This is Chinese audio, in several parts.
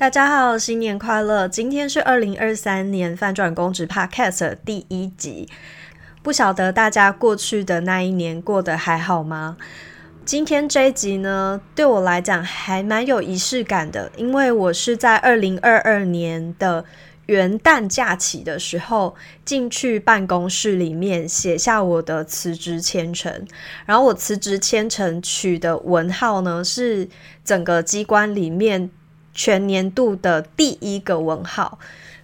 大家好，新年快乐！今天是二零二三年翻转公职 Podcast 第一集。不晓得大家过去的那一年过得还好吗？今天这一集呢，对我来讲还蛮有仪式感的，因为我是在二零二二年的元旦假期的时候进去办公室里面写下我的辞职签呈，然后我辞职签呈取的文号呢是整个机关里面。全年度的第一个文号，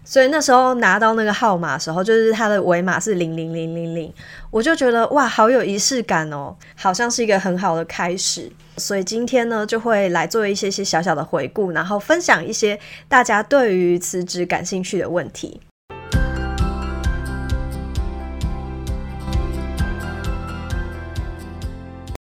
所以那时候拿到那个号码的时候，就是它的尾码是零零零零零，我就觉得哇，好有仪式感哦，好像是一个很好的开始。所以今天呢，就会来做一些些小小的回顾，然后分享一些大家对于辞职感兴趣的问题。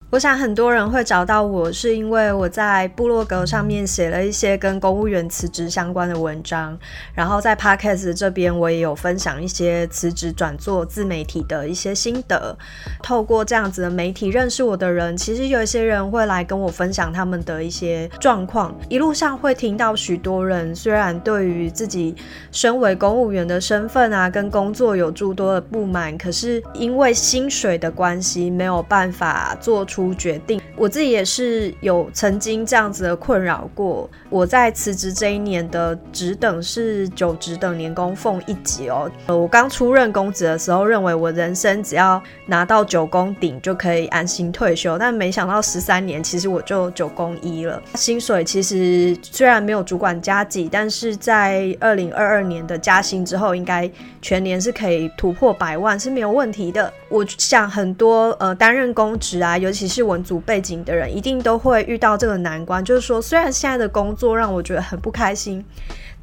我想很多人会找到我，是因为我在部落格上面写了一些跟公务员辞职相关的文章，然后在 Podcast 这边我也有分享一些辞职转做自媒体的一些心得。透过这样子的媒体认识我的人，其实有一些人会来跟我分享他们的一些状况。一路上会听到许多人，虽然对于自己身为公务员的身份啊，跟工作有诸多的不满，可是因为薪水的关系，没有办法做出。出决定，我自己也是有曾经这样子的困扰过。我在辞职这一年的职等是九职等年功俸一级哦。呃，我刚出任公职的时候，认为我人生只要拿到九宫顶就可以安心退休，但没想到十三年，其实我就九宫一了。薪水其实虽然没有主管加级，但是在二零二二年的加薪之后，应该全年是可以突破百万是没有问题的。我想很多呃担任公职啊，尤其是文族背景的人，一定都会遇到这个难关，就是说，虽然现在的工作让我觉得很不开心。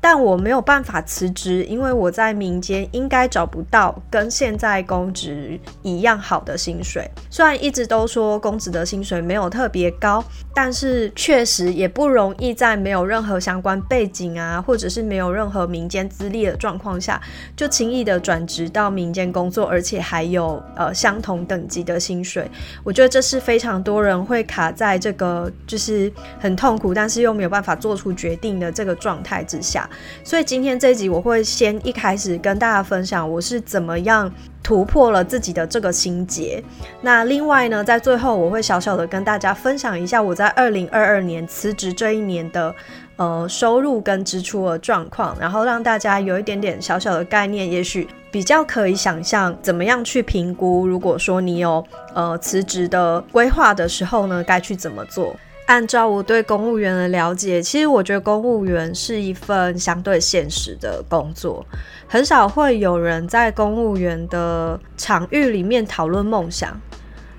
但我没有办法辞职，因为我在民间应该找不到跟现在公职一样好的薪水。虽然一直都说公职的薪水没有特别高，但是确实也不容易在没有任何相关背景啊，或者是没有任何民间资历的状况下，就轻易的转职到民间工作，而且还有呃相同等级的薪水。我觉得这是非常多人会卡在这个就是很痛苦，但是又没有办法做出决定的这个状态之下。所以今天这一集我会先一开始跟大家分享我是怎么样突破了自己的这个心结。那另外呢，在最后我会小小的跟大家分享一下我在二零二二年辞职这一年的呃收入跟支出的状况，然后让大家有一点点小小的概念，也许比较可以想象怎么样去评估。如果说你有呃辞职的规划的时候呢，该去怎么做？按照我对公务员的了解，其实我觉得公务员是一份相对现实的工作，很少会有人在公务员的场域里面讨论梦想。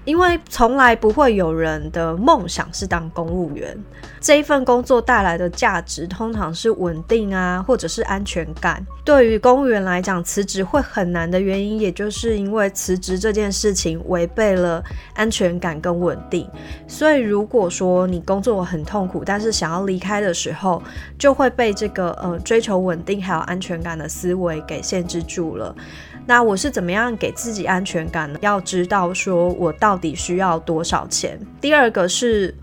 因为从来不会有人的梦想是当公务员，这一份工作带来的价值通常是稳定啊，或者是安全感。对于公务员来讲，辞职会很难的原因，也就是因为辞职这件事情违背了安全感跟稳定。所以，如果说你工作很痛苦，但是想要离开的时候，就会被这个呃追求稳定还有安全感的思维给限制住了。那我是怎么样给自己安全感呢？要知道说我到底需要多少钱。第二个是，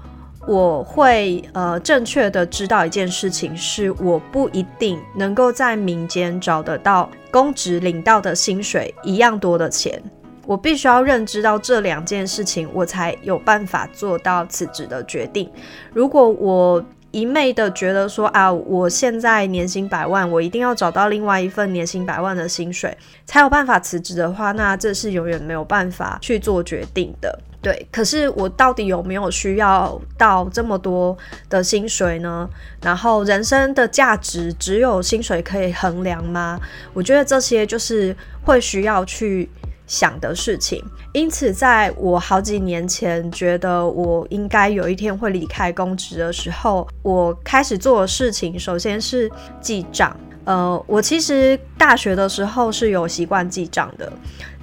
我会呃正确的知道一件事情，是我不一定能够在民间找得到公职领到的薪水一样多的钱。我必须要认知到这两件事情，我才有办法做到辞职的决定。如果我一昧的觉得说啊，我现在年薪百万，我一定要找到另外一份年薪百万的薪水，才有办法辞职的话，那这是永远没有办法去做决定的。对，可是我到底有没有需要到这么多的薪水呢？然后人生的价值只有薪水可以衡量吗？我觉得这些就是会需要去。想的事情，因此在我好几年前觉得我应该有一天会离开公职的时候，我开始做的事情，首先是记账。呃，我其实大学的时候是有习惯记账的，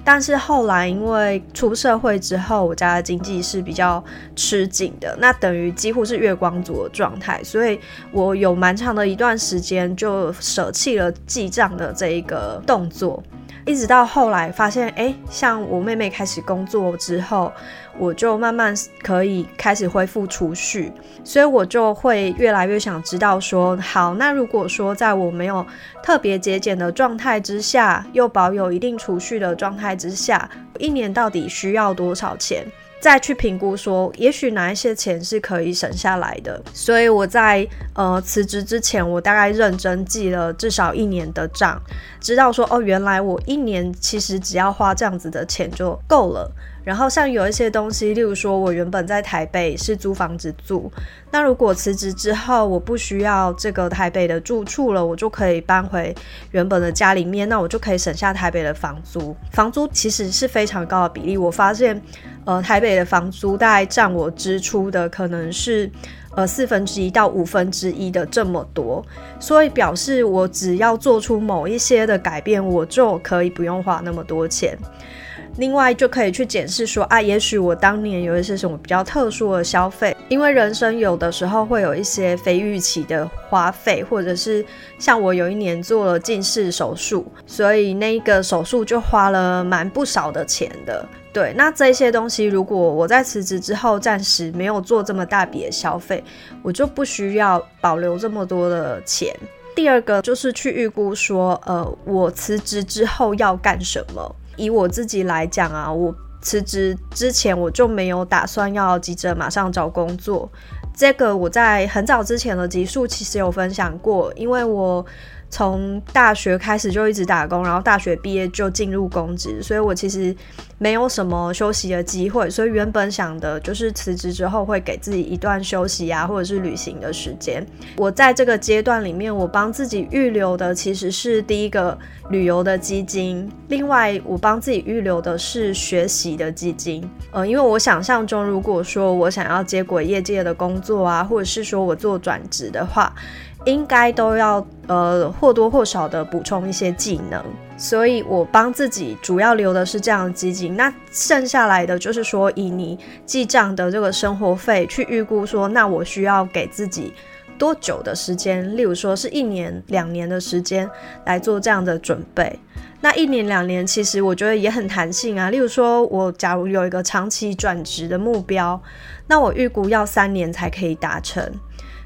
但是后来因为出社会之后，我家的经济是比较吃紧的，那等于几乎是月光族的状态，所以我有蛮长的一段时间就舍弃了记账的这一个动作。一直到后来发现，哎，像我妹妹开始工作之后，我就慢慢可以开始恢复储蓄，所以我就会越来越想知道说，好，那如果说在我没有特别节俭的状态之下，又保有一定储蓄的状态之下，一年到底需要多少钱？再去评估说，也许哪一些钱是可以省下来的。所以我在呃辞职之前，我大概认真记了至少一年的账，知道说哦，原来我一年其实只要花这样子的钱就够了。然后像有一些东西，例如说我原本在台北是租房子住，那如果辞职之后我不需要这个台北的住处了，我就可以搬回原本的家里面，那我就可以省下台北的房租。房租其实是非常高的比例，我发现。呃，台北的房租大概占我支出的可能是呃四分之一到五分之一的这么多，所以表示我只要做出某一些的改变，我就可以不用花那么多钱。另外就可以去检视说啊，也许我当年有一些什么比较特殊的消费，因为人生有的时候会有一些非预期的花费，或者是像我有一年做了近视手术，所以那个手术就花了蛮不少的钱的。对，那这些东西如果我在辞职之后暂时没有做这么大笔的消费，我就不需要保留这么多的钱。第二个就是去预估说，呃，我辞职之后要干什么。以我自己来讲啊，我辞职之前我就没有打算要急着马上找工作。这个我在很早之前的集数其实有分享过，因为我。从大学开始就一直打工，然后大学毕业就进入公职，所以我其实没有什么休息的机会。所以原本想的就是辞职之后会给自己一段休息啊，或者是旅行的时间。我在这个阶段里面，我帮自己预留的其实是第一个旅游的基金，另外我帮自己预留的是学习的基金。呃，因为我想象中，如果说我想要接轨业界的工作啊，或者是说我做转职的话。应该都要呃或多或少的补充一些技能，所以我帮自己主要留的是这样的基金。那剩下来的就是说，以你记账的这个生活费去预估，说那我需要给自己多久的时间？例如说是一年、两年的时间来做这样的准备。那一年、两年其实我觉得也很弹性啊。例如说我假如有一个长期转职的目标，那我预估要三年才可以达成。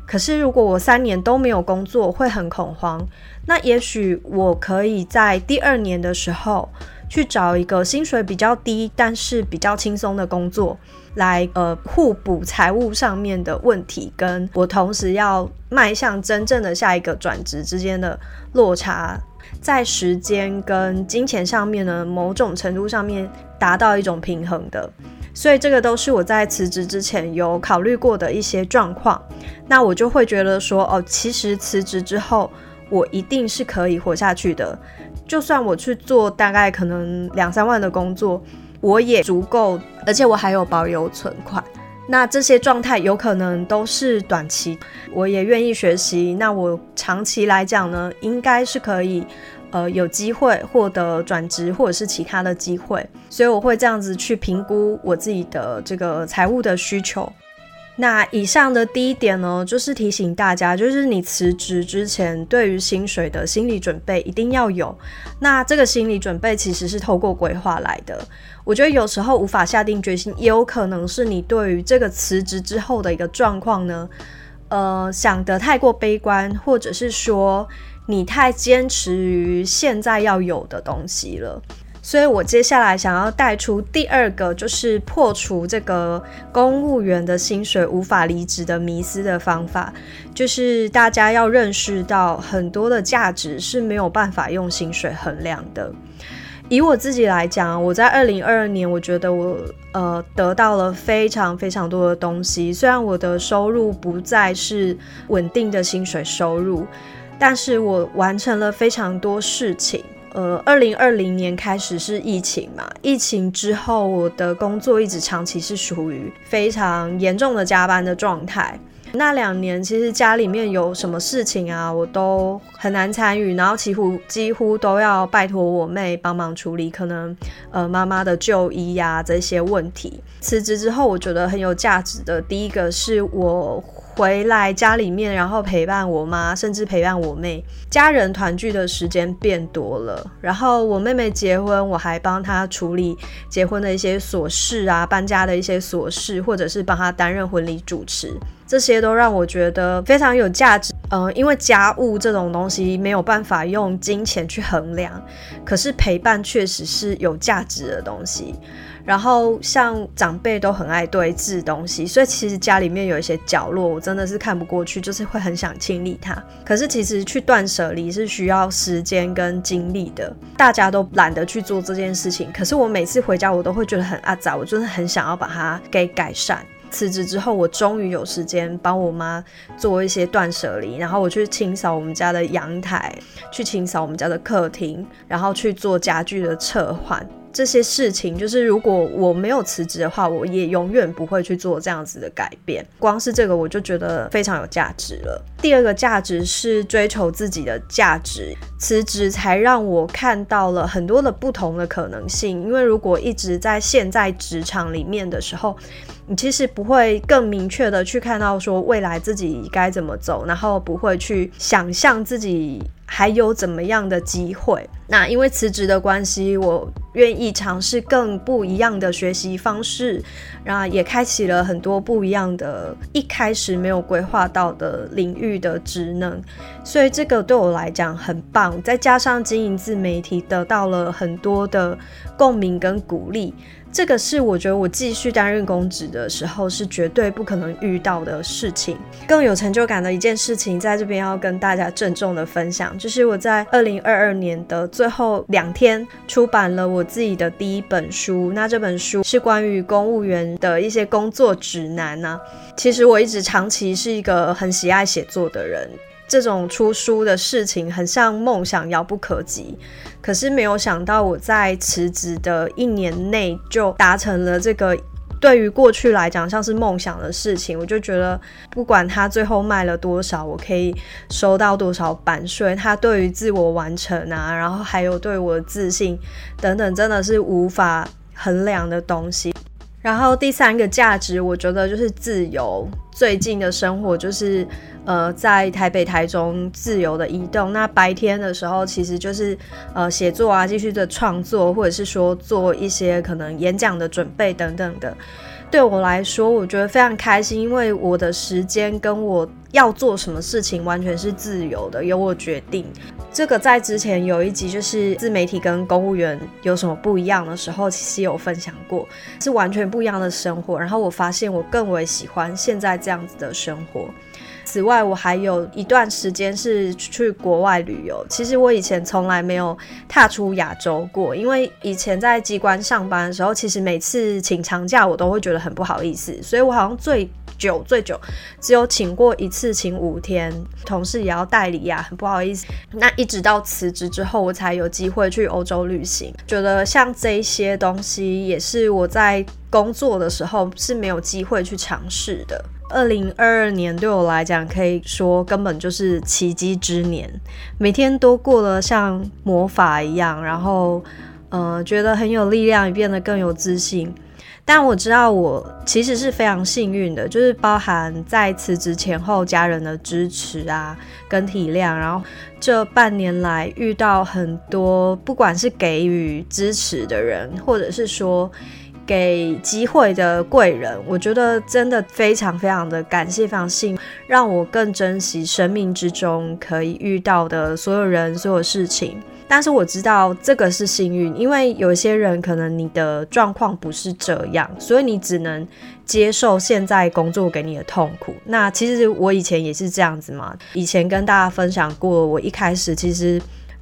可是，如果我三年都没有工作，会很恐慌。那也许我可以在第二年的时候去找一个薪水比较低，但是比较轻松的工作，来呃互补财务上面的问题，跟我同时要迈向真正的下一个转职之间的落差，在时间跟金钱上面呢，某种程度上面达到一种平衡的。所以这个都是我在辞职之前有考虑过的一些状况，那我就会觉得说，哦，其实辞职之后我一定是可以活下去的，就算我去做大概可能两三万的工作，我也足够，而且我还有保有存款，那这些状态有可能都是短期，我也愿意学习，那我长期来讲呢，应该是可以。呃，有机会获得转职或者是其他的机会，所以我会这样子去评估我自己的这个财务的需求。那以上的第一点呢，就是提醒大家，就是你辞职之前对于薪水的心理准备一定要有。那这个心理准备其实是透过规划来的。我觉得有时候无法下定决心，也有可能是你对于这个辞职之后的一个状况呢，呃，想得太过悲观，或者是说。你太坚持于现在要有的东西了，所以我接下来想要带出第二个，就是破除这个公务员的薪水无法离职的迷思的方法，就是大家要认识到很多的价值是没有办法用薪水衡量的。以我自己来讲，我在二零二二年，我觉得我呃得到了非常非常多的东西，虽然我的收入不再是稳定的薪水收入。但是我完成了非常多事情。呃，二零二零年开始是疫情嘛，疫情之后我的工作一直长期是属于非常严重的加班的状态。那两年其实家里面有什么事情啊，我都很难参与，然后几乎几乎都要拜托我妹帮忙处理，可能呃妈妈的就医呀这些问题。辞职之后，我觉得很有价值的第一个是我。回来家里面，然后陪伴我妈，甚至陪伴我妹，家人团聚的时间变多了。然后我妹妹结婚，我还帮她处理结婚的一些琐事啊，搬家的一些琐事，或者是帮她担任婚礼主持，这些都让我觉得非常有价值。嗯，因为家务这种东西没有办法用金钱去衡量，可是陪伴确实是有价值的东西。然后像长辈都很爱堆置东西，所以其实家里面有一些角落，我真的是看不过去，就是会很想清理它。可是其实去断舍离是需要时间跟精力的，大家都懒得去做这件事情。可是我每次回家，我都会觉得很阿杂，我真的很想要把它给改善。辞职之后，我终于有时间帮我妈做一些断舍离，然后我去清扫我们家的阳台，去清扫我们家的客厅，然后去做家具的撤换。这些事情，就是如果我没有辞职的话，我也永远不会去做这样子的改变。光是这个，我就觉得非常有价值了。第二个价值是追求自己的价值，辞职才让我看到了很多的不同的可能性。因为如果一直在现在职场里面的时候，你其实不会更明确的去看到说未来自己该怎么走，然后不会去想象自己。还有怎么样的机会？那因为辞职的关系，我愿意尝试更不一样的学习方式，然后也开启了很多不一样的、一开始没有规划到的领域的职能，所以这个对我来讲很棒。再加上经营自媒体，得到了很多的共鸣跟鼓励。这个是我觉得我继续担任公职的时候是绝对不可能遇到的事情。更有成就感的一件事情，在这边要跟大家郑重的分享，就是我在二零二二年的最后两天出版了我自己的第一本书。那这本书是关于公务员的一些工作指南呢。其实我一直长期是一个很喜爱写作的人。这种出书的事情很像梦想遥不可及，可是没有想到我在辞职的一年内就达成了这个对于过去来讲像是梦想的事情。我就觉得不管他最后卖了多少，我可以收到多少版税，他对于自我完成啊，然后还有对我的自信等等，真的是无法衡量的东西。然后第三个价值，我觉得就是自由。最近的生活就是，呃，在台北、台中自由的移动。那白天的时候，其实就是呃写作啊，继续的创作，或者是说做一些可能演讲的准备等等的。对我来说，我觉得非常开心，因为我的时间跟我要做什么事情完全是自由的，由我决定。这个在之前有一集就是自媒体跟公务员有什么不一样的时候，其实有分享过，是完全不一样的生活。然后我发现我更为喜欢现在这样子的生活。此外，我还有一段时间是去国外旅游。其实我以前从来没有踏出亚洲过，因为以前在机关上班的时候，其实每次请长假我都会觉得很不好意思，所以我好像最久最久只有请过一次，请五天，同事也要代理呀，很不好意思。那一直到辞职之后，我才有机会去欧洲旅行。觉得像这些东西，也是我在工作的时候是没有机会去尝试的。二零二二年对我来讲，可以说根本就是奇迹之年，每天都过得像魔法一样，然后，呃，觉得很有力量，也变得更有自信。但我知道，我其实是非常幸运的，就是包含在辞职前后家人的支持啊，跟体谅，然后这半年来遇到很多，不管是给予支持的人，或者是说。给机会的贵人，我觉得真的非常非常的感谢，非常幸，让我更珍惜生命之中可以遇到的所有人、所有事情。但是我知道这个是幸运，因为有些人可能你的状况不是这样，所以你只能接受现在工作给你的痛苦。那其实我以前也是这样子嘛，以前跟大家分享过，我一开始其实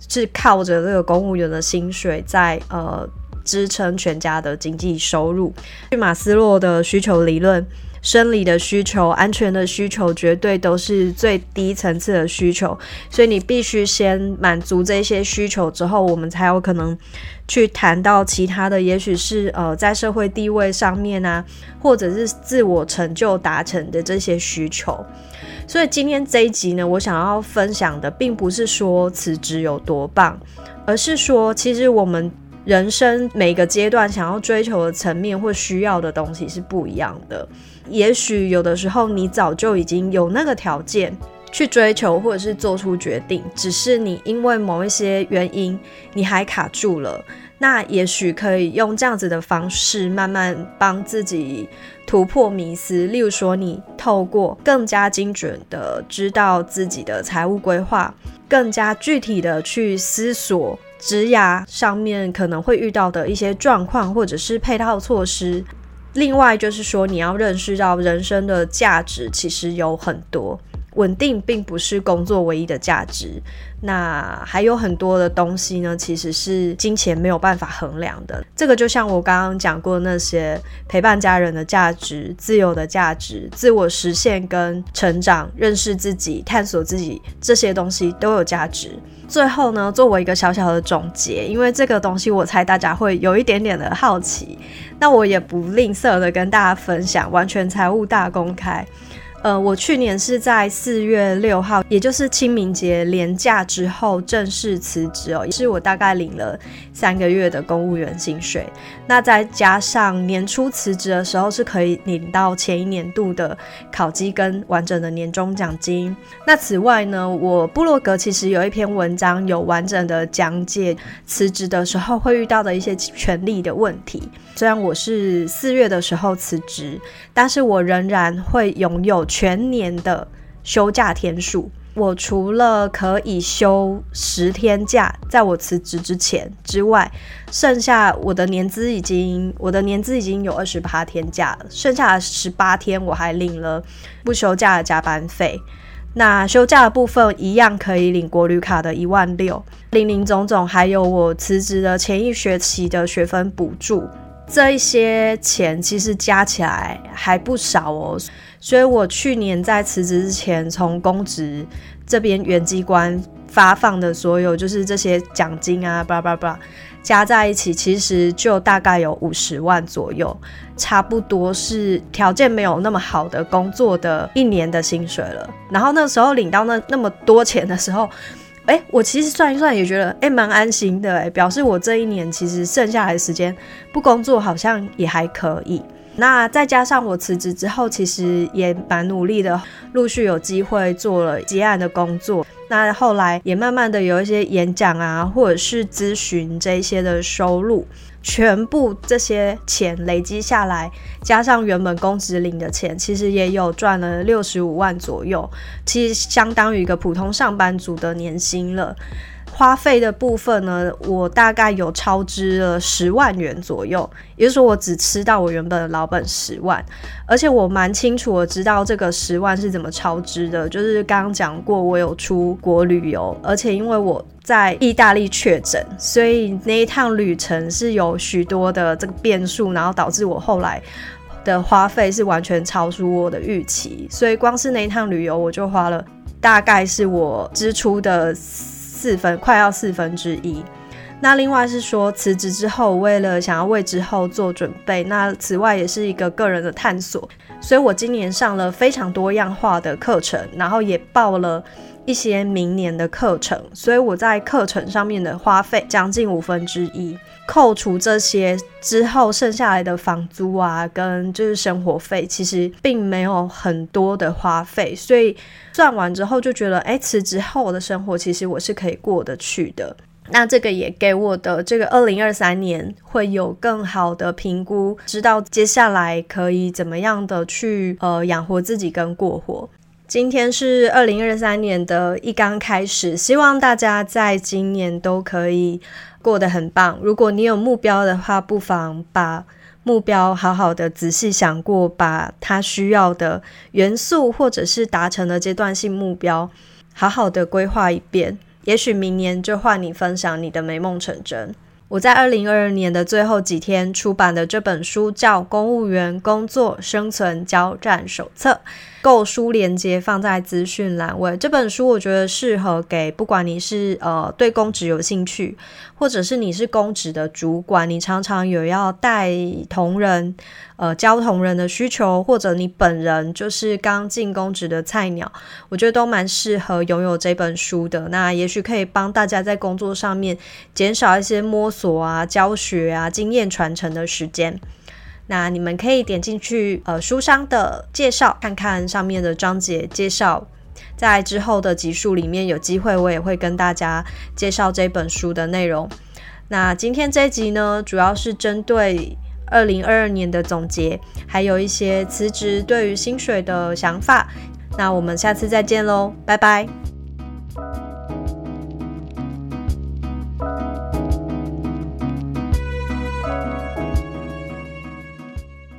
是靠着这个公务员的薪水在呃。支撑全家的经济收入。据马斯洛的需求理论，生理的需求、安全的需求，绝对都是最低层次的需求。所以你必须先满足这些需求之后，我们才有可能去谈到其他的，也许是呃在社会地位上面啊，或者是自我成就达成的这些需求。所以今天这一集呢，我想要分享的，并不是说辞职有多棒，而是说其实我们。人生每个阶段想要追求的层面或需要的东西是不一样的。也许有的时候你早就已经有那个条件去追求或者是做出决定，只是你因为某一些原因你还卡住了。那也许可以用这样子的方式，慢慢帮自己突破迷思。例如说，你透过更加精准的知道自己的财务规划，更加具体的去思索职涯上面可能会遇到的一些状况，或者是配套措施。另外就是说，你要认识到人生的价值其实有很多。稳定并不是工作唯一的价值，那还有很多的东西呢，其实是金钱没有办法衡量的。这个就像我刚刚讲过那些陪伴家人的价值、自由的价值、自我实现跟成长、认识自己、探索自己这些东西都有价值。最后呢，作为一个小小的总结，因为这个东西我猜大家会有一点点的好奇，那我也不吝啬的跟大家分享，完全财务大公开。呃，我去年是在四月六号，也就是清明节连假之后正式辞职哦，也是我大概领了三个月的公务员薪水。那再加上年初辞职的时候是可以领到前一年度的考绩跟完整的年终奖金。那此外呢，我部落格其实有一篇文章有完整的讲解辞职的时候会遇到的一些权利的问题。虽然我是四月的时候辞职，但是我仍然会拥有。全年的休假天数，我除了可以休十天假，在我辞职之前之外，剩下我的年资已经，我的年资已经有二十八天假了，剩下十八天我还领了不休假的加班费。那休假的部分一样可以领国旅卡的一万六，零零总总还有我辞职的前一学期的学分补助，这一些钱其实加起来还不少哦。所以我去年在辞职之前，从公职这边原机关发放的所有，就是这些奖金啊，叭叭叭，加在一起，其实就大概有五十万左右，差不多是条件没有那么好的工作的一年的薪水了。然后那时候领到那那么多钱的时候，哎，我其实算一算也觉得，哎，蛮安心的，哎，表示我这一年其实剩下来的时间不工作，好像也还可以。那再加上我辞职之后，其实也蛮努力的，陆续有机会做了结案的工作。那后来也慢慢的有一些演讲啊，或者是咨询这些的收入，全部这些钱累积下来，加上原本工资领的钱，其实也有赚了六十五万左右，其实相当于一个普通上班族的年薪了。花费的部分呢，我大概有超支了十万元左右，也就是说我只吃到我原本的老本十万，而且我蛮清楚我知道这个十万是怎么超支的，就是刚刚讲过我有出国旅游，而且因为我在意大利确诊，所以那一趟旅程是有许多的这个变数，然后导致我后来的花费是完全超出我的预期，所以光是那一趟旅游我就花了大概是我支出的。四分快要四分之一。那另外是说辞职之后，为了想要为之后做准备，那此外也是一个个人的探索，所以我今年上了非常多样化的课程，然后也报了一些明年的课程，所以我在课程上面的花费将近五分之一。扣除这些之后，剩下来的房租啊，跟就是生活费，其实并没有很多的花费，所以算完之后就觉得，哎，辞职后的生活其实我是可以过得去的。那这个也给我的这个二零二三年会有更好的评估，知道接下来可以怎么样的去呃养活自己跟过活。今天是二零二三年的一刚开始，希望大家在今年都可以。过得很棒。如果你有目标的话，不妨把目标好好的仔细想过，把它需要的元素或者是达成的阶段性目标，好好的规划一遍。也许明年就换你分享你的美梦成真。我在二零二二年的最后几天出版的这本书叫《公务员工作生存交战手册》。购书链接放在资讯栏位。这本书我觉得适合给不管你是呃对公职有兴趣，或者是你是公职的主管，你常常有要带同仁。呃，教同人的需求，或者你本人就是刚进公职的菜鸟，我觉得都蛮适合拥有这本书的。那也许可以帮大家在工作上面减少一些摸索啊、教学啊、经验传承的时间。那你们可以点进去呃书商的介绍，看看上面的章节介绍。在之后的集数里面，有机会我也会跟大家介绍这本书的内容。那今天这集呢，主要是针对。二零二二年的总结，还有一些辞职对于薪水的想法。那我们下次再见喽，拜拜。